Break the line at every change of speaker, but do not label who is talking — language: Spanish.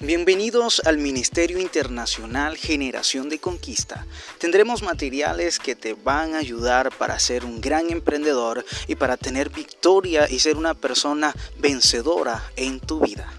Bienvenidos al Ministerio Internacional Generación de Conquista. Tendremos materiales que te van a ayudar para ser un gran emprendedor y para tener victoria y ser una persona vencedora en tu vida.